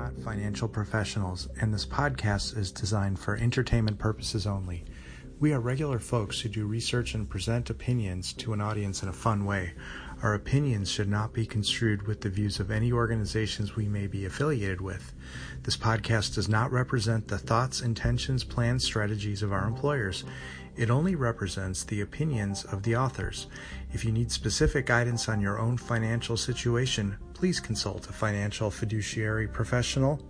not financial professionals, and this podcast is designed for entertainment purposes only. We are regular folks who do research and present opinions to an audience in a fun way. Our opinions should not be construed with the views of any organizations we may be affiliated with. This podcast does not represent the thoughts, intentions, plans, strategies of our employers. It only represents the opinions of the authors. If you need specific guidance on your own financial situation, please consult a financial fiduciary professional.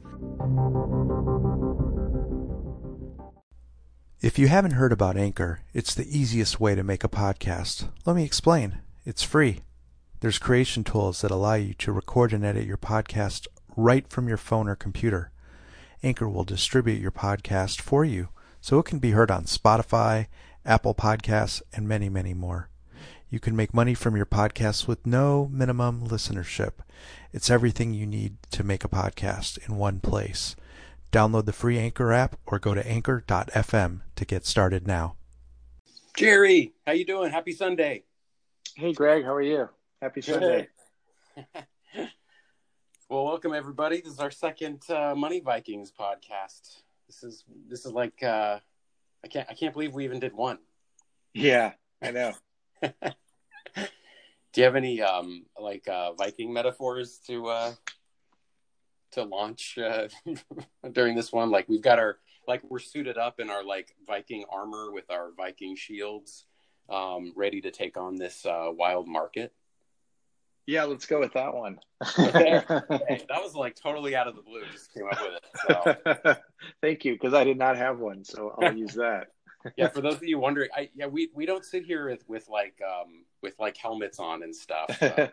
If you haven't heard about Anchor, it's the easiest way to make a podcast. Let me explain. It's free. There's creation tools that allow you to record and edit your podcast right from your phone or computer. Anchor will distribute your podcast for you so it can be heard on Spotify, Apple Podcasts, and many, many more. You can make money from your podcast with no minimum listenership. It's everything you need to make a podcast in one place. Download the free Anchor app or go to anchor.fm to get started now. Jerry, how you doing? Happy Sunday. Hey Greg, how are you? Happy Sunday. well, welcome everybody. This is our second uh, Money Vikings podcast. This is this is like uh, I can't I can't believe we even did one. Yeah, I know. Do you have any um like uh, Viking metaphors to uh to launch uh, during this one? Like we've got our like we're suited up in our like Viking armor with our Viking shields, um, ready to take on this uh, wild market. Yeah, let's go with that one. okay. okay. That was like totally out of the blue. Just came up with it. So. Thank you, because I did not have one, so I'll use that. Yeah, for those of you wondering, I yeah we we don't sit here with, with like um with like helmets on and stuff. Uh,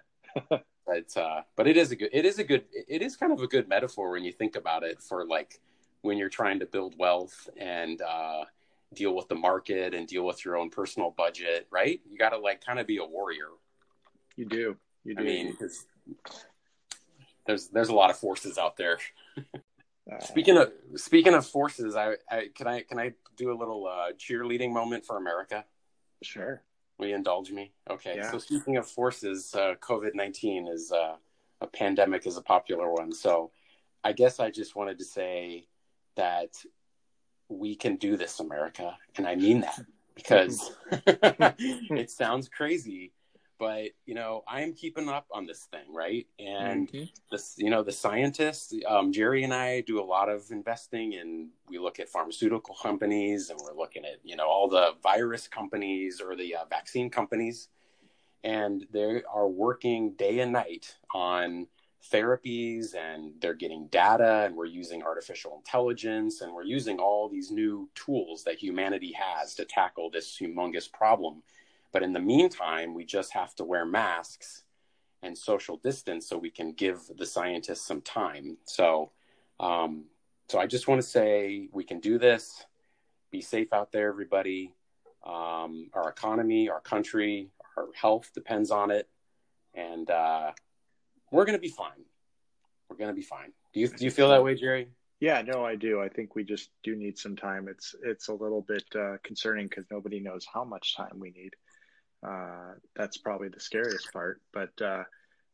but uh, but it is a good it is a good it is kind of a good metaphor when you think about it for like when you're trying to build wealth and uh, deal with the market and deal with your own personal budget, right? You got to like kind of be a warrior. You do. You do. I mean, there's there's a lot of forces out there. uh, speaking of speaking of forces, I, I can I can I do a little uh, cheerleading moment for America? Sure. Will you indulge me? Okay. Yeah. So speaking of forces, uh, COVID nineteen is uh, a pandemic is a popular one. So I guess I just wanted to say that we can do this, America, and I mean that because it sounds crazy but you know i am keeping up on this thing right? And mm-hmm. this you know the scientists um, jerry and i do a lot of investing and we look at pharmaceutical companies and we're looking at you know all the virus companies or the uh, vaccine companies. And they are working day and night on therapies and they're getting data and we're using artificial intelligence and we're using all these new tools that humanity has to tackle this humongous problem but in the meantime, we just have to wear masks and social distance so we can give the scientists some time. So, um, so I just want to say we can do this. Be safe out there, everybody. Um, our economy, our country, our health depends on it, and uh, we're going to be fine. We're going to be fine. Do you do you feel that way, Jerry? Yeah, no, I do. I think we just do need some time. It's it's a little bit uh, concerning because nobody knows how much time we need uh, that's probably the scariest part. But uh,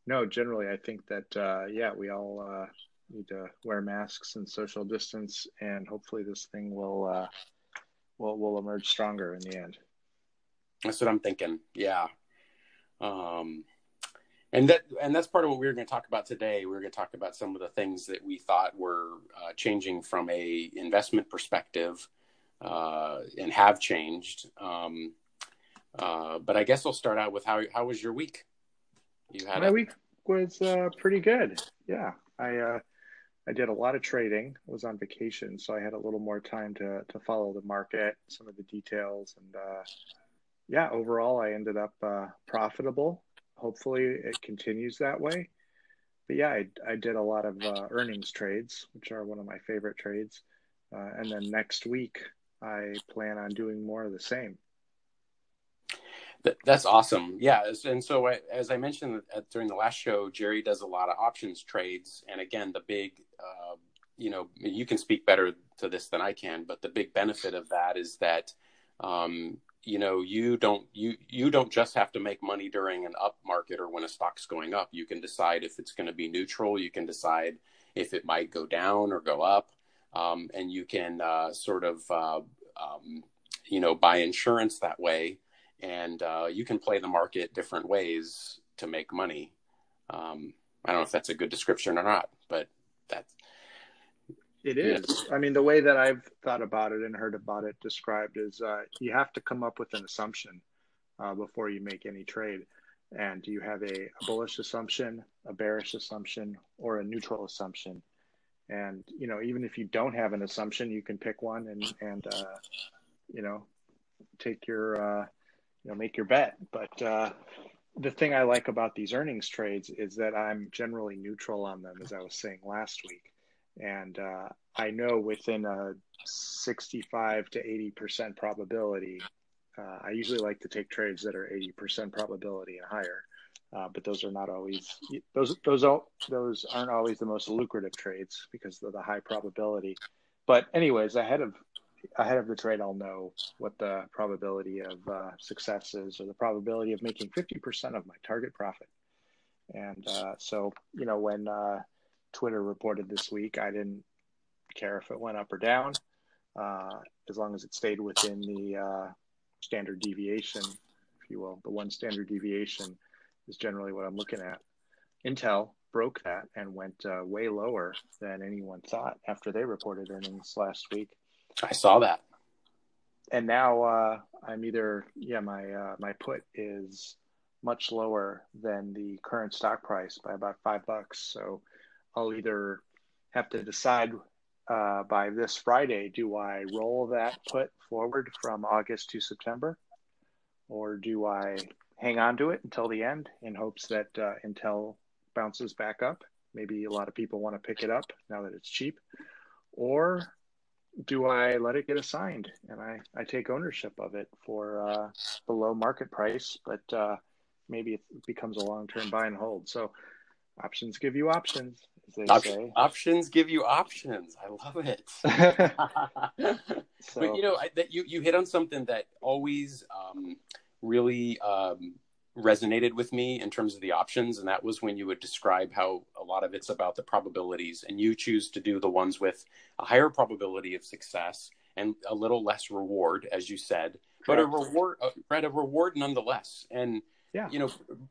no, generally, I think that uh, yeah, we all uh, need to wear masks and social distance, and hopefully, this thing will uh, will will emerge stronger in the end. That's what I'm thinking. Yeah. Um, and that and that's part of what we were going to talk about today. We were going to talk about some of the things that we thought were changing from a investment perspective, and have changed. Um, uh, but I guess I'll start out with how how was your week? You had my a... week was uh, pretty good. Yeah, I uh, I did a lot of trading. I was on vacation, so I had a little more time to to follow the market, some of the details, and uh, yeah, overall I ended up uh, profitable. Hopefully, it continues that way. But yeah, I, I did a lot of earnings trades, which are one of my favorite trades. and then next week, I plan on doing more of the same. That's awesome. Yeah. And so, as I mentioned during the last show, Jerry does a lot of options trades. And again, the big, uh, you know, you can speak better to this than I can, but the big benefit of that is that, um, you know, you don't you you don't just have to make money during an up market or when a stock's going up. You can decide if it's going to be neutral. You can decide if it might go down or go up. Um, and you can uh, sort of, uh, um, you know, buy insurance that way. And uh, you can play the market different ways to make money. Um, I don't know if that's a good description or not, but that's. It is. I mean, the way that I've thought about it and heard about it described is uh, you have to come up with an assumption uh, before you make any trade. And do you have a, a bullish assumption, a bearish assumption, or a neutral assumption. And you know, even if you don't have an assumption, you can pick one and and uh, you know take your uh, you know make your bet. But uh, the thing I like about these earnings trades is that I'm generally neutral on them, as I was saying last week. And uh, I know within a 65 to 80% probability, uh, I usually like to take trades that are 80% probability and higher. Uh, but those are not always those those those aren't always the most lucrative trades because of the high probability. But anyways, ahead of ahead of the trade, I'll know what the probability of uh, success is or the probability of making 50% of my target profit. And uh, so, you know, when uh, Twitter reported this week, I didn't care if it went up or down, uh, as long as it stayed within the uh, standard deviation, if you will. The one standard deviation is generally what I'm looking at. Intel broke that and went uh, way lower than anyone thought after they reported earnings last week. I saw that. And now uh, I'm either yeah my uh, my put is much lower than the current stock price by about five bucks. So I'll either have to decide uh, by this Friday do I roll that put forward from August to September, or do I hang on to it until the end in hopes that uh, Intel bounces back up? Maybe a lot of people want to pick it up now that it's cheap, or do I let it get assigned and I, I take ownership of it for uh, below market price, but uh, maybe it becomes a long term buy and hold. So options give you options, as they Op- say. Options give you options. I love it. so, but you know, I, that you you hit on something that always um, really um, resonated with me in terms of the options and that was when you would describe how a lot of it's about the probabilities and you choose to do the ones with a higher probability of success and a little less reward as you said but a reward uh, right a reward nonetheless and yeah. you know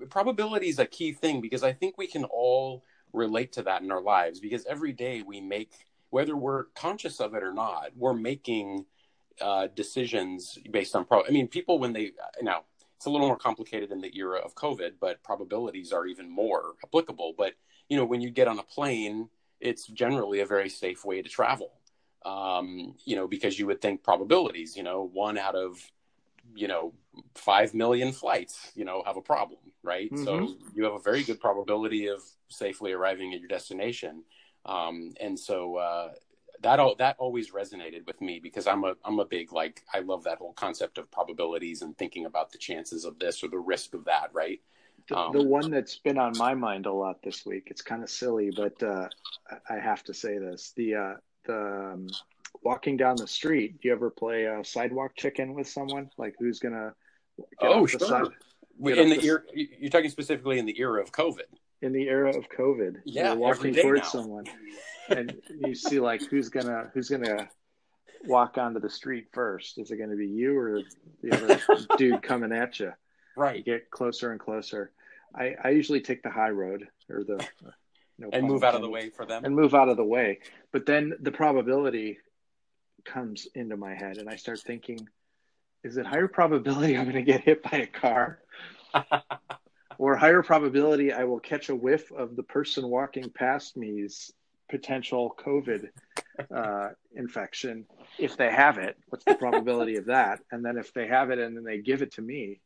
probability is a key thing because i think we can all relate to that in our lives because every day we make whether we're conscious of it or not we're making uh, decisions based on pro i mean people when they now it's a little more complicated in the era of COVID, but probabilities are even more applicable. But you know, when you get on a plane, it's generally a very safe way to travel. Um, you know, because you would think probabilities, you know, one out of you know five million flights, you know, have a problem, right? Mm-hmm. So you have a very good probability of safely arriving at your destination. Um, and so uh, that all that always resonated with me because I'm a I'm a big like I love that whole concept of probabilities and thinking about the chances of this or the risk of that, right? The, um, the one that's been on my mind a lot this week. It's kind of silly, but uh, I have to say this: the uh, the um, walking down the street. Do you ever play a sidewalk chicken with someone? Like who's gonna? oh, sure. Side, in the, the era, you're talking specifically in the era of COVID. In the era of COVID, yeah, you're walking towards now. someone and you see like who's gonna who's gonna walk onto the street first. Is it going to be you or the other dude coming at you? Right. You get closer and closer. I, I usually take the high road or the no and move out of the way for them and move out of the way. But then the probability comes into my head, and I start thinking, is it higher probability I'm going to get hit by a car? or higher probability I will catch a whiff of the person walking past me's potential COVID uh, infection if they have it. What's the probability of that? And then if they have it and then they give it to me,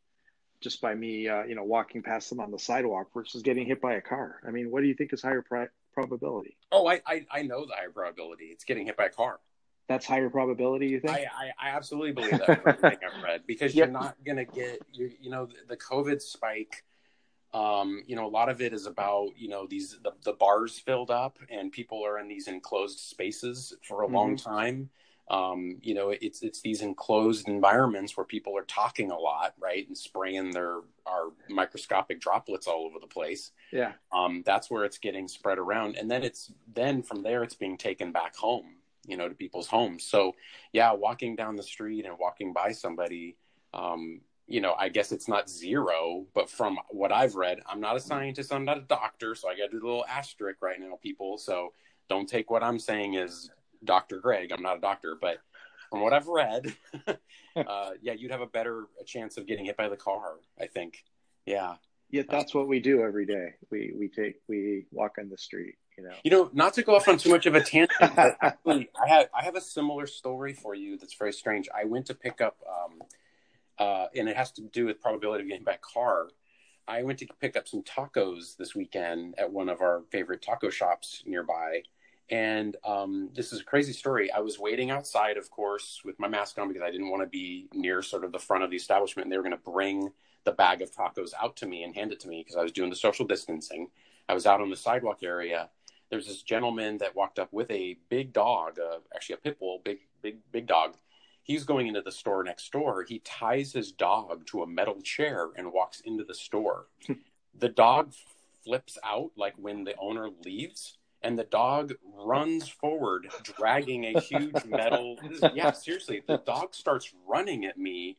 just by me, uh, you know, walking past them on the sidewalk versus getting hit by a car. I mean, what do you think is higher pri- probability? Oh, I, I, I know the higher probability. It's getting hit by a car. That's higher probability, you think? I, I, I absolutely believe that. I've read because yep. you're not going to get you you know the, the COVID spike um, you know, a lot of it is about you know these the, the bars filled up and people are in these enclosed spaces for a mm-hmm. long time. um, you know, it's it's these enclosed environments where people are talking a lot, right, and spraying their our microscopic droplets all over the place. Yeah, um, that's where it's getting spread around, and then it's then from there it's being taken back home, you know, to people's homes. So, yeah, walking down the street and walking by somebody, um, you know, I guess it's not zero, but from what I've read, I'm not a scientist, I'm not a doctor, so I got a little asterisk right now, people. So don't take what I'm saying as Dr. Greg. I'm not a doctor, but from what I've read, uh, yeah, you'd have a better chance of getting hit by the car. I think. Yeah. Yeah, that's what we do every day. We we take we walk on the street. You know. You know, not to go off on too much of a tangent, but actually, I have I have a similar story for you that's very strange. I went to pick up, um, uh, and it has to do with probability of getting by car. I went to pick up some tacos this weekend at one of our favorite taco shops nearby, and um, this is a crazy story. I was waiting outside, of course, with my mask on because I didn't want to be near sort of the front of the establishment. And they were going to bring the bag of tacos out to me and hand it to me because I was doing the social distancing. I was out on the sidewalk area. There was this gentleman that walked up with a big dog, uh, actually a pit bull, big, big, big dog. He's going into the store next door. He ties his dog to a metal chair and walks into the store. the dog flips out like when the owner leaves and the dog runs forward, dragging a huge metal. yeah, seriously, the dog starts running at me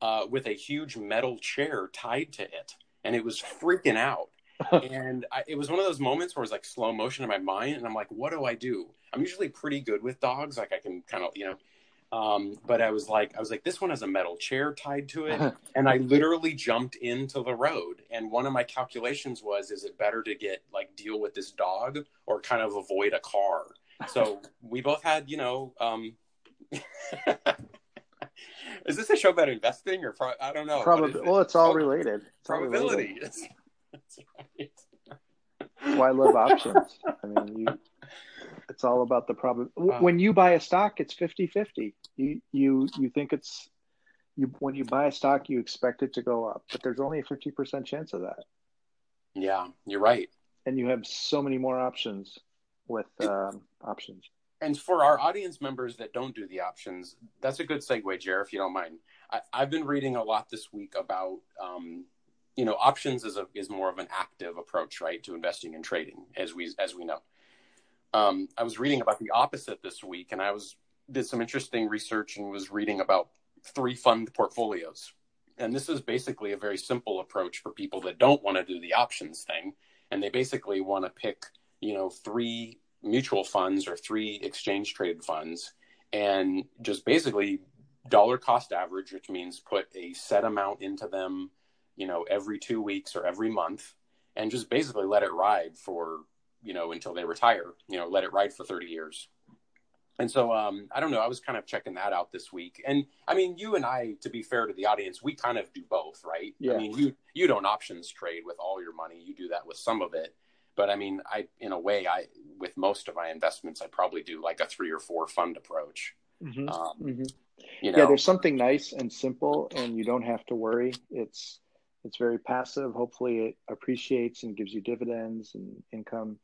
uh, with a huge metal chair tied to it, and it was freaking out. and I, it was one of those moments where it was like slow motion in my mind, and I'm like, "What do I do?" I'm usually pretty good with dogs, like I can kind of, you know, um, but I was like, I was like, this one has a metal chair tied to it, and I literally jumped into the road. And one of my calculations was, is it better to get like deal with this dog or kind of avoid a car? So we both had, you know, um, is this a show about investing or pro- I don't know. Probably. Well, it's all related. It's probability. All related. That's right. Why love options? I mean, you it's all about the problem. When you buy a stock, it's 50-50. You you you think it's you when you buy a stock, you expect it to go up, but there's only a 50% chance of that. Yeah, you're right. And you have so many more options with um, options. And for our audience members that don't do the options, that's a good segue, Jer, if you don't mind. I, have been reading a lot this week about, um, you know, options is a, is more of an active approach, right, to investing and trading, as we as we know um, I was reading about the opposite this week, and I was did some interesting research and was reading about three fund portfolios. And this is basically a very simple approach for people that don't want to do the options thing, and they basically want to pick, you know, three mutual funds or three exchange traded funds, and just basically dollar cost average, which means put a set amount into them, you know, every two weeks or every month, and just basically let it ride for you know, until they retire, you know, let it ride for 30 years. And so, um, I don't know. I was kind of checking that out this week. And I mean, you and I, to be fair to the audience, we kind of do both, right? Yeah. I mean, you, you don't options trade with all your money. You do that with some of it. But I mean, I, in a way, I, with most of my investments, I probably do like a three or four fund approach. Mm-hmm. Um, mm-hmm. You know? Yeah. There's something nice and simple and you don't have to worry. It's, it's very passive. Hopefully, it appreciates and gives you dividends and income.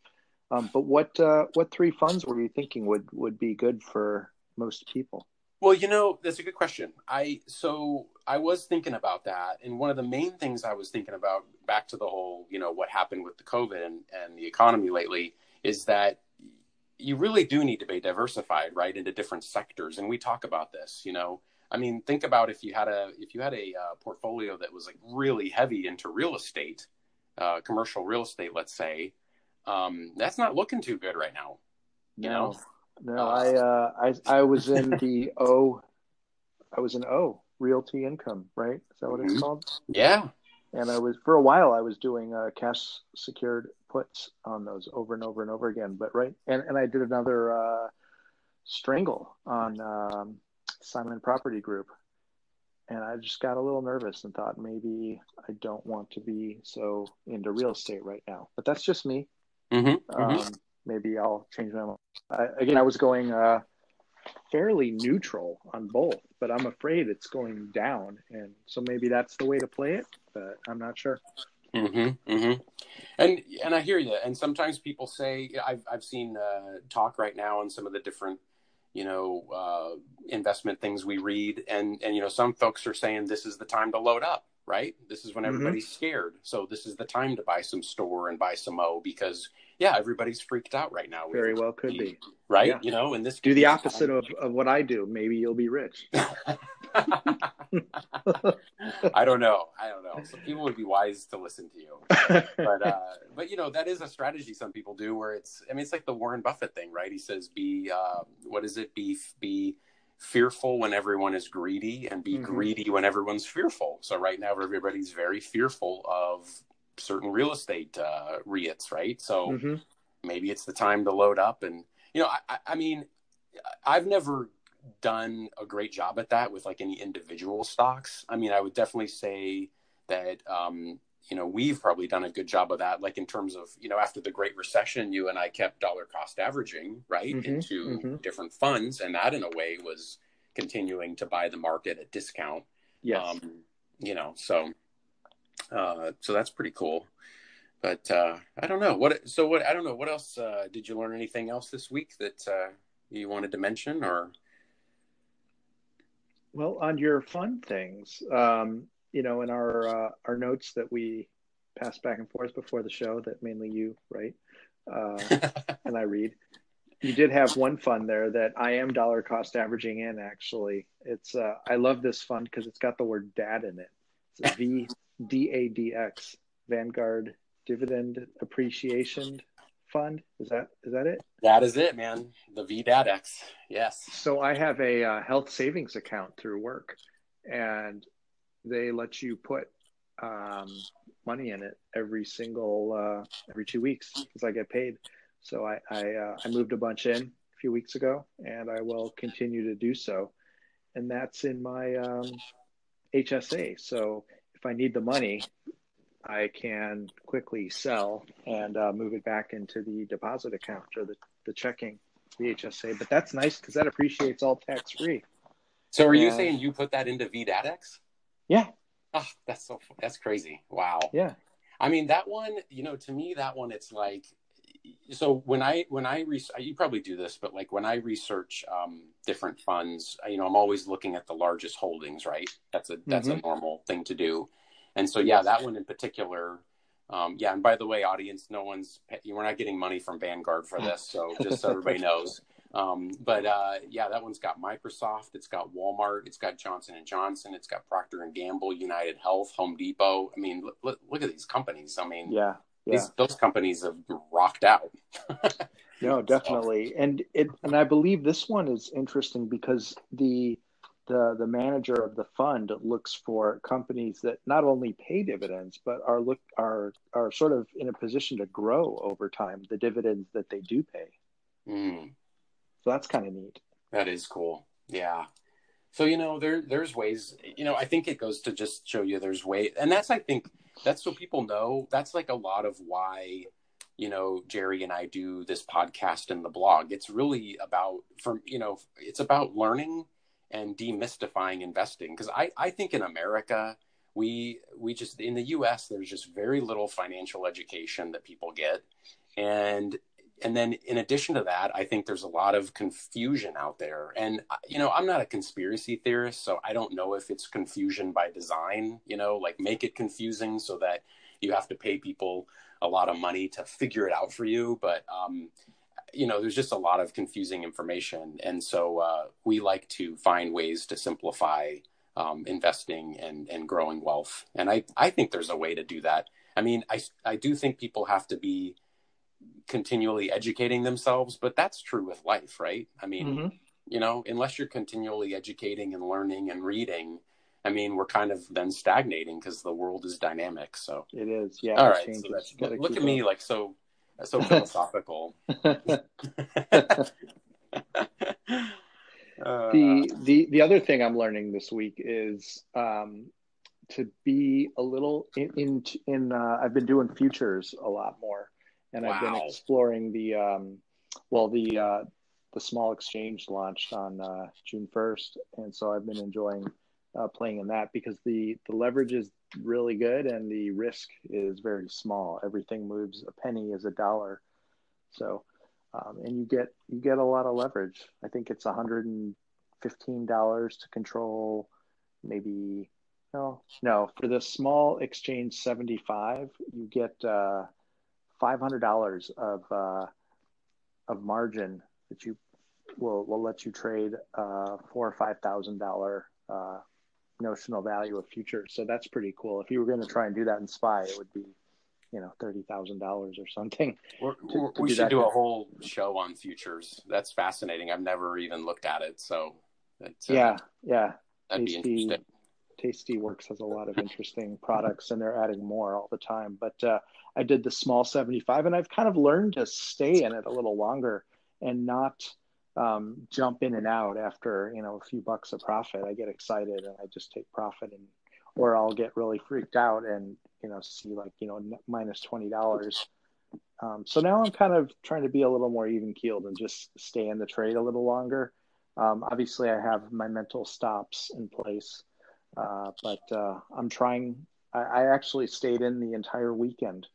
Um, but what uh, what three funds were you thinking would would be good for most people? Well, you know, that's a good question. I so I was thinking about that, and one of the main things I was thinking about, back to the whole, you know, what happened with the COVID and, and the economy lately, is that you really do need to be diversified, right, into different sectors. And we talk about this, you know, I mean, think about if you had a if you had a uh, portfolio that was like really heavy into real estate, uh, commercial real estate, let's say, um, that's not looking too good right now. You no, know, no, uh, I uh, I I was in the O, I was in O Realty Income, right? Is that what mm-hmm. it's called? Yeah. And I was for a while I was doing uh, cash secured puts on those over and over and over again. But right, and and I did another uh, strangle on. Um, Simon Property Group. And I just got a little nervous and thought maybe I don't want to be so into real estate right now. But that's just me. Mm-hmm, um, mm-hmm. Maybe I'll change my mind. I, again, I was going uh, fairly neutral on both, but I'm afraid it's going down. And so maybe that's the way to play it, but I'm not sure. Mm-hmm, mm-hmm. And and I hear you. And sometimes people say I've I've seen uh, talk right now on some of the different you know uh, investment things we read and and you know some folks are saying this is the time to load up right this is when mm-hmm. everybody's mm-hmm. scared so this is the time to buy some store and buy some o because yeah everybody's freaked out right now very well could be right yeah. you know and this do the opposite of, of what i do maybe you'll be rich I don't know. I don't know. Some people would be wise to listen to you, but uh, but you know that is a strategy some people do where it's. I mean, it's like the Warren Buffett thing, right? He says, "Be uh, what is it? Be be fearful when everyone is greedy, and be mm-hmm. greedy when everyone's fearful." So right now, everybody's very fearful of certain real estate uh, REITs, right? So mm-hmm. maybe it's the time to load up, and you know, I, I mean, I've never done a great job at that with like any individual stocks. I mean, I would definitely say that um, you know we've probably done a good job of that. Like in terms of you know after the Great Recession, you and I kept dollar cost averaging right mm-hmm, into mm-hmm. different funds, and that in a way was continuing to buy the market at discount. Yes. Um, you know, so uh, so that's pretty cool. But uh, I don't know what. So what? I don't know what else. Uh, did you learn anything else this week that uh, you wanted to mention, or? Well, on your fun things, um, you know, in our uh, our notes that we pass back and forth before the show, that mainly you write uh, and I read. You did have one fund there that I am dollar cost averaging in. Actually, it's uh, I love this fund because it's got the word "dad" in it. It's V D A D X Vanguard Dividend Appreciation fund. Is that is that it? That is it, man. The VDADX. Yes. So I have a uh, health savings account through work, and they let you put um, money in it every single uh, every two weeks because I get paid. So I I, uh, I moved a bunch in a few weeks ago, and I will continue to do so. And that's in my um, HSA. So if I need the money, I can quickly sell and uh, move it back into the deposit account or the, the checking, the HSA. But that's nice because that appreciates all tax free. So are you saying you put that into VDADX? Yeah. Oh, that's so that's crazy. Wow. Yeah. I mean that one, you know, to me that one it's like so when I when I re- you probably do this, but like when I research um, different funds, you know, I'm always looking at the largest holdings, right? That's a that's mm-hmm. a normal thing to do. And so, yeah, that one in particular. Um, yeah, and by the way, audience, no one's you, we're not getting money from Vanguard for this, so just so everybody knows. Um, but uh, yeah, that one's got Microsoft, it's got Walmart, it's got Johnson and Johnson, it's got Procter and Gamble, United Health, Home Depot. I mean, look, look, look at these companies. I mean, yeah, yeah. These, those companies have rocked out. no, definitely, so. and it and I believe this one is interesting because the the the manager of the fund looks for companies that not only pay dividends but are look are are sort of in a position to grow over time the dividends that they do pay. Mm. So that's kind of neat. That is cool. Yeah. So you know there there's ways you know I think it goes to just show you there's way and that's I think that's so people know. That's like a lot of why you know Jerry and I do this podcast and the blog. It's really about from you know it's about learning and demystifying investing. Because I, I think in america we we just in the us there's just very little financial education that people get. And and then in addition to that i think there's a lot of confusion out there and you know i'm not a conspiracy theorist so i don't know if it's confusion by design you know like make it confusing so that you have to pay people a lot of money to figure it out for you but um, you know, there's just a lot of confusing information. And so uh, we like to find ways to simplify um, investing and, and growing wealth. And I, I think there's a way to do that. I mean, I, I do think people have to be continually educating themselves, but that's true with life, right? I mean, mm-hmm. you know, unless you're continually educating and learning and reading, I mean, we're kind of then stagnating because the world is dynamic. So it is. Yeah. All right. So that's, look at me like so so philosophical. the the the other thing I'm learning this week is um, to be a little in in, in uh, I've been doing futures a lot more, and wow. I've been exploring the um, well the uh, the small exchange launched on uh, June 1st, and so I've been enjoying uh, playing in that because the the leverage is really good and the risk is very small. Everything moves a penny is a dollar. So um, and you get you get a lot of leverage. I think it's 115 dollars to control maybe no no for the small exchange 75 you get uh, 500 dollars of uh, of margin that you will will let you trade uh, four or five thousand dollar uh, notional value of futures. So that's pretty cool. If you were going to try and do that in SPY, it would be you know thirty thousand dollars or something. To, to we do should do a whole show on futures. That's fascinating. I've never even looked at it. So uh, yeah, yeah, that'd be interesting. Tastyworks has a lot of interesting products, and they're adding more all the time. But uh, I did the small seventy five, and I've kind of learned to stay in it a little longer and not um, jump in and out after you know a few bucks of profit. I get excited and I just take profit, and or I'll get really freaked out and you know see like you know minus twenty dollars. Um, so now I'm kind of trying to be a little more even keeled and just stay in the trade a little longer. Um, obviously, I have my mental stops in place, uh, but uh, I'm trying. I, I actually stayed in the entire weekend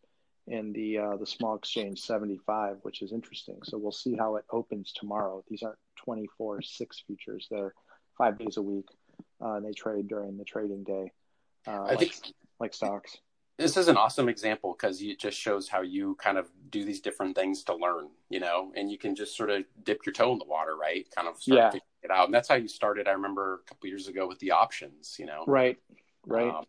in the uh, the small exchange 75, which is interesting. So we'll see how it opens tomorrow. These aren't 24 six futures; they're five days a week, uh, and they trade during the trading day, uh, I like, think like stocks. This is an awesome example because it just shows how you kind of do these different things to learn, you know, and you can just sort of dip your toe in the water, right? Kind of start yeah. It out, and that's how you started. I remember a couple years ago with the options, you know, right, right. Um,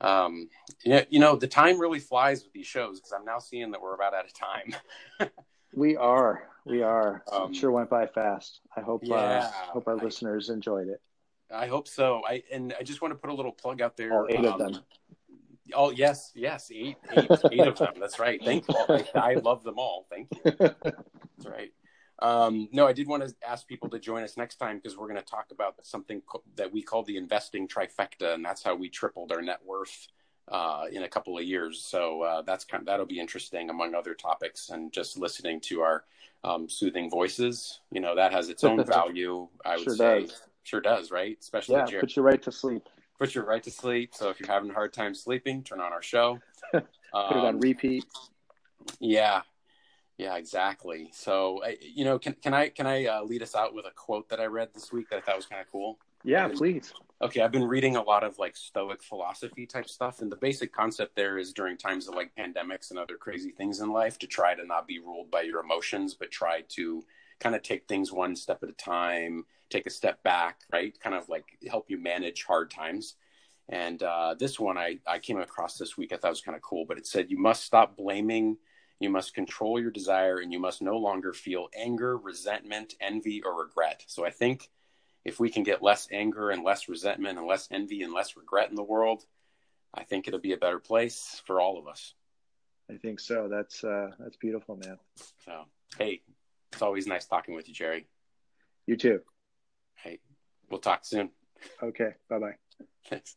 um, you know, the time really flies with these shows because I'm now seeing that we're about out of time. we are, we are. Um, it sure went by fast. I hope, uh, yeah, uh, hope our I, listeners enjoyed it. I hope so. I and I just want to put a little plug out there. All eight um, of them. Oh yes, yes, eight, eight, eight of them. That's right. Thank you. I, I love them all. Thank you. That's right. Um, no, I did want to ask people to join us next time because we're going to talk about something co- that we call the investing trifecta, and that's how we tripled our net worth uh, in a couple of years. So uh, that's kind of, that'll be interesting, among other topics, and just listening to our um, soothing voices. You know, that has its own value. I would sure say, does. sure does, right? Especially yeah, put you right to sleep. Put you right to sleep. So if you're having a hard time sleeping, turn on our show. put um, it on um, repeat. Yeah, yeah, exactly. So, you know, can can I can I uh, lead us out with a quote that I read this week that I thought was kind of cool? Yeah, please. Okay, I've been reading a lot of like Stoic philosophy type stuff, and the basic concept there is during times of like pandemics and other crazy things in life to try to not be ruled by your emotions, but try to kind of take things one step at a time, take a step back, right? Kind of like help you manage hard times. And uh, this one I, I came across this week, I thought was kind of cool, but it said, You must stop blaming you must control your desire and you must no longer feel anger, resentment, envy, or regret. So I think if we can get less anger and less resentment and less envy and less regret in the world, I think it'll be a better place for all of us. I think so. That's uh, that's beautiful, man. So hey, it's always nice talking with you, Jerry. You too. Hey, we'll talk soon. Okay. Bye bye. Thanks.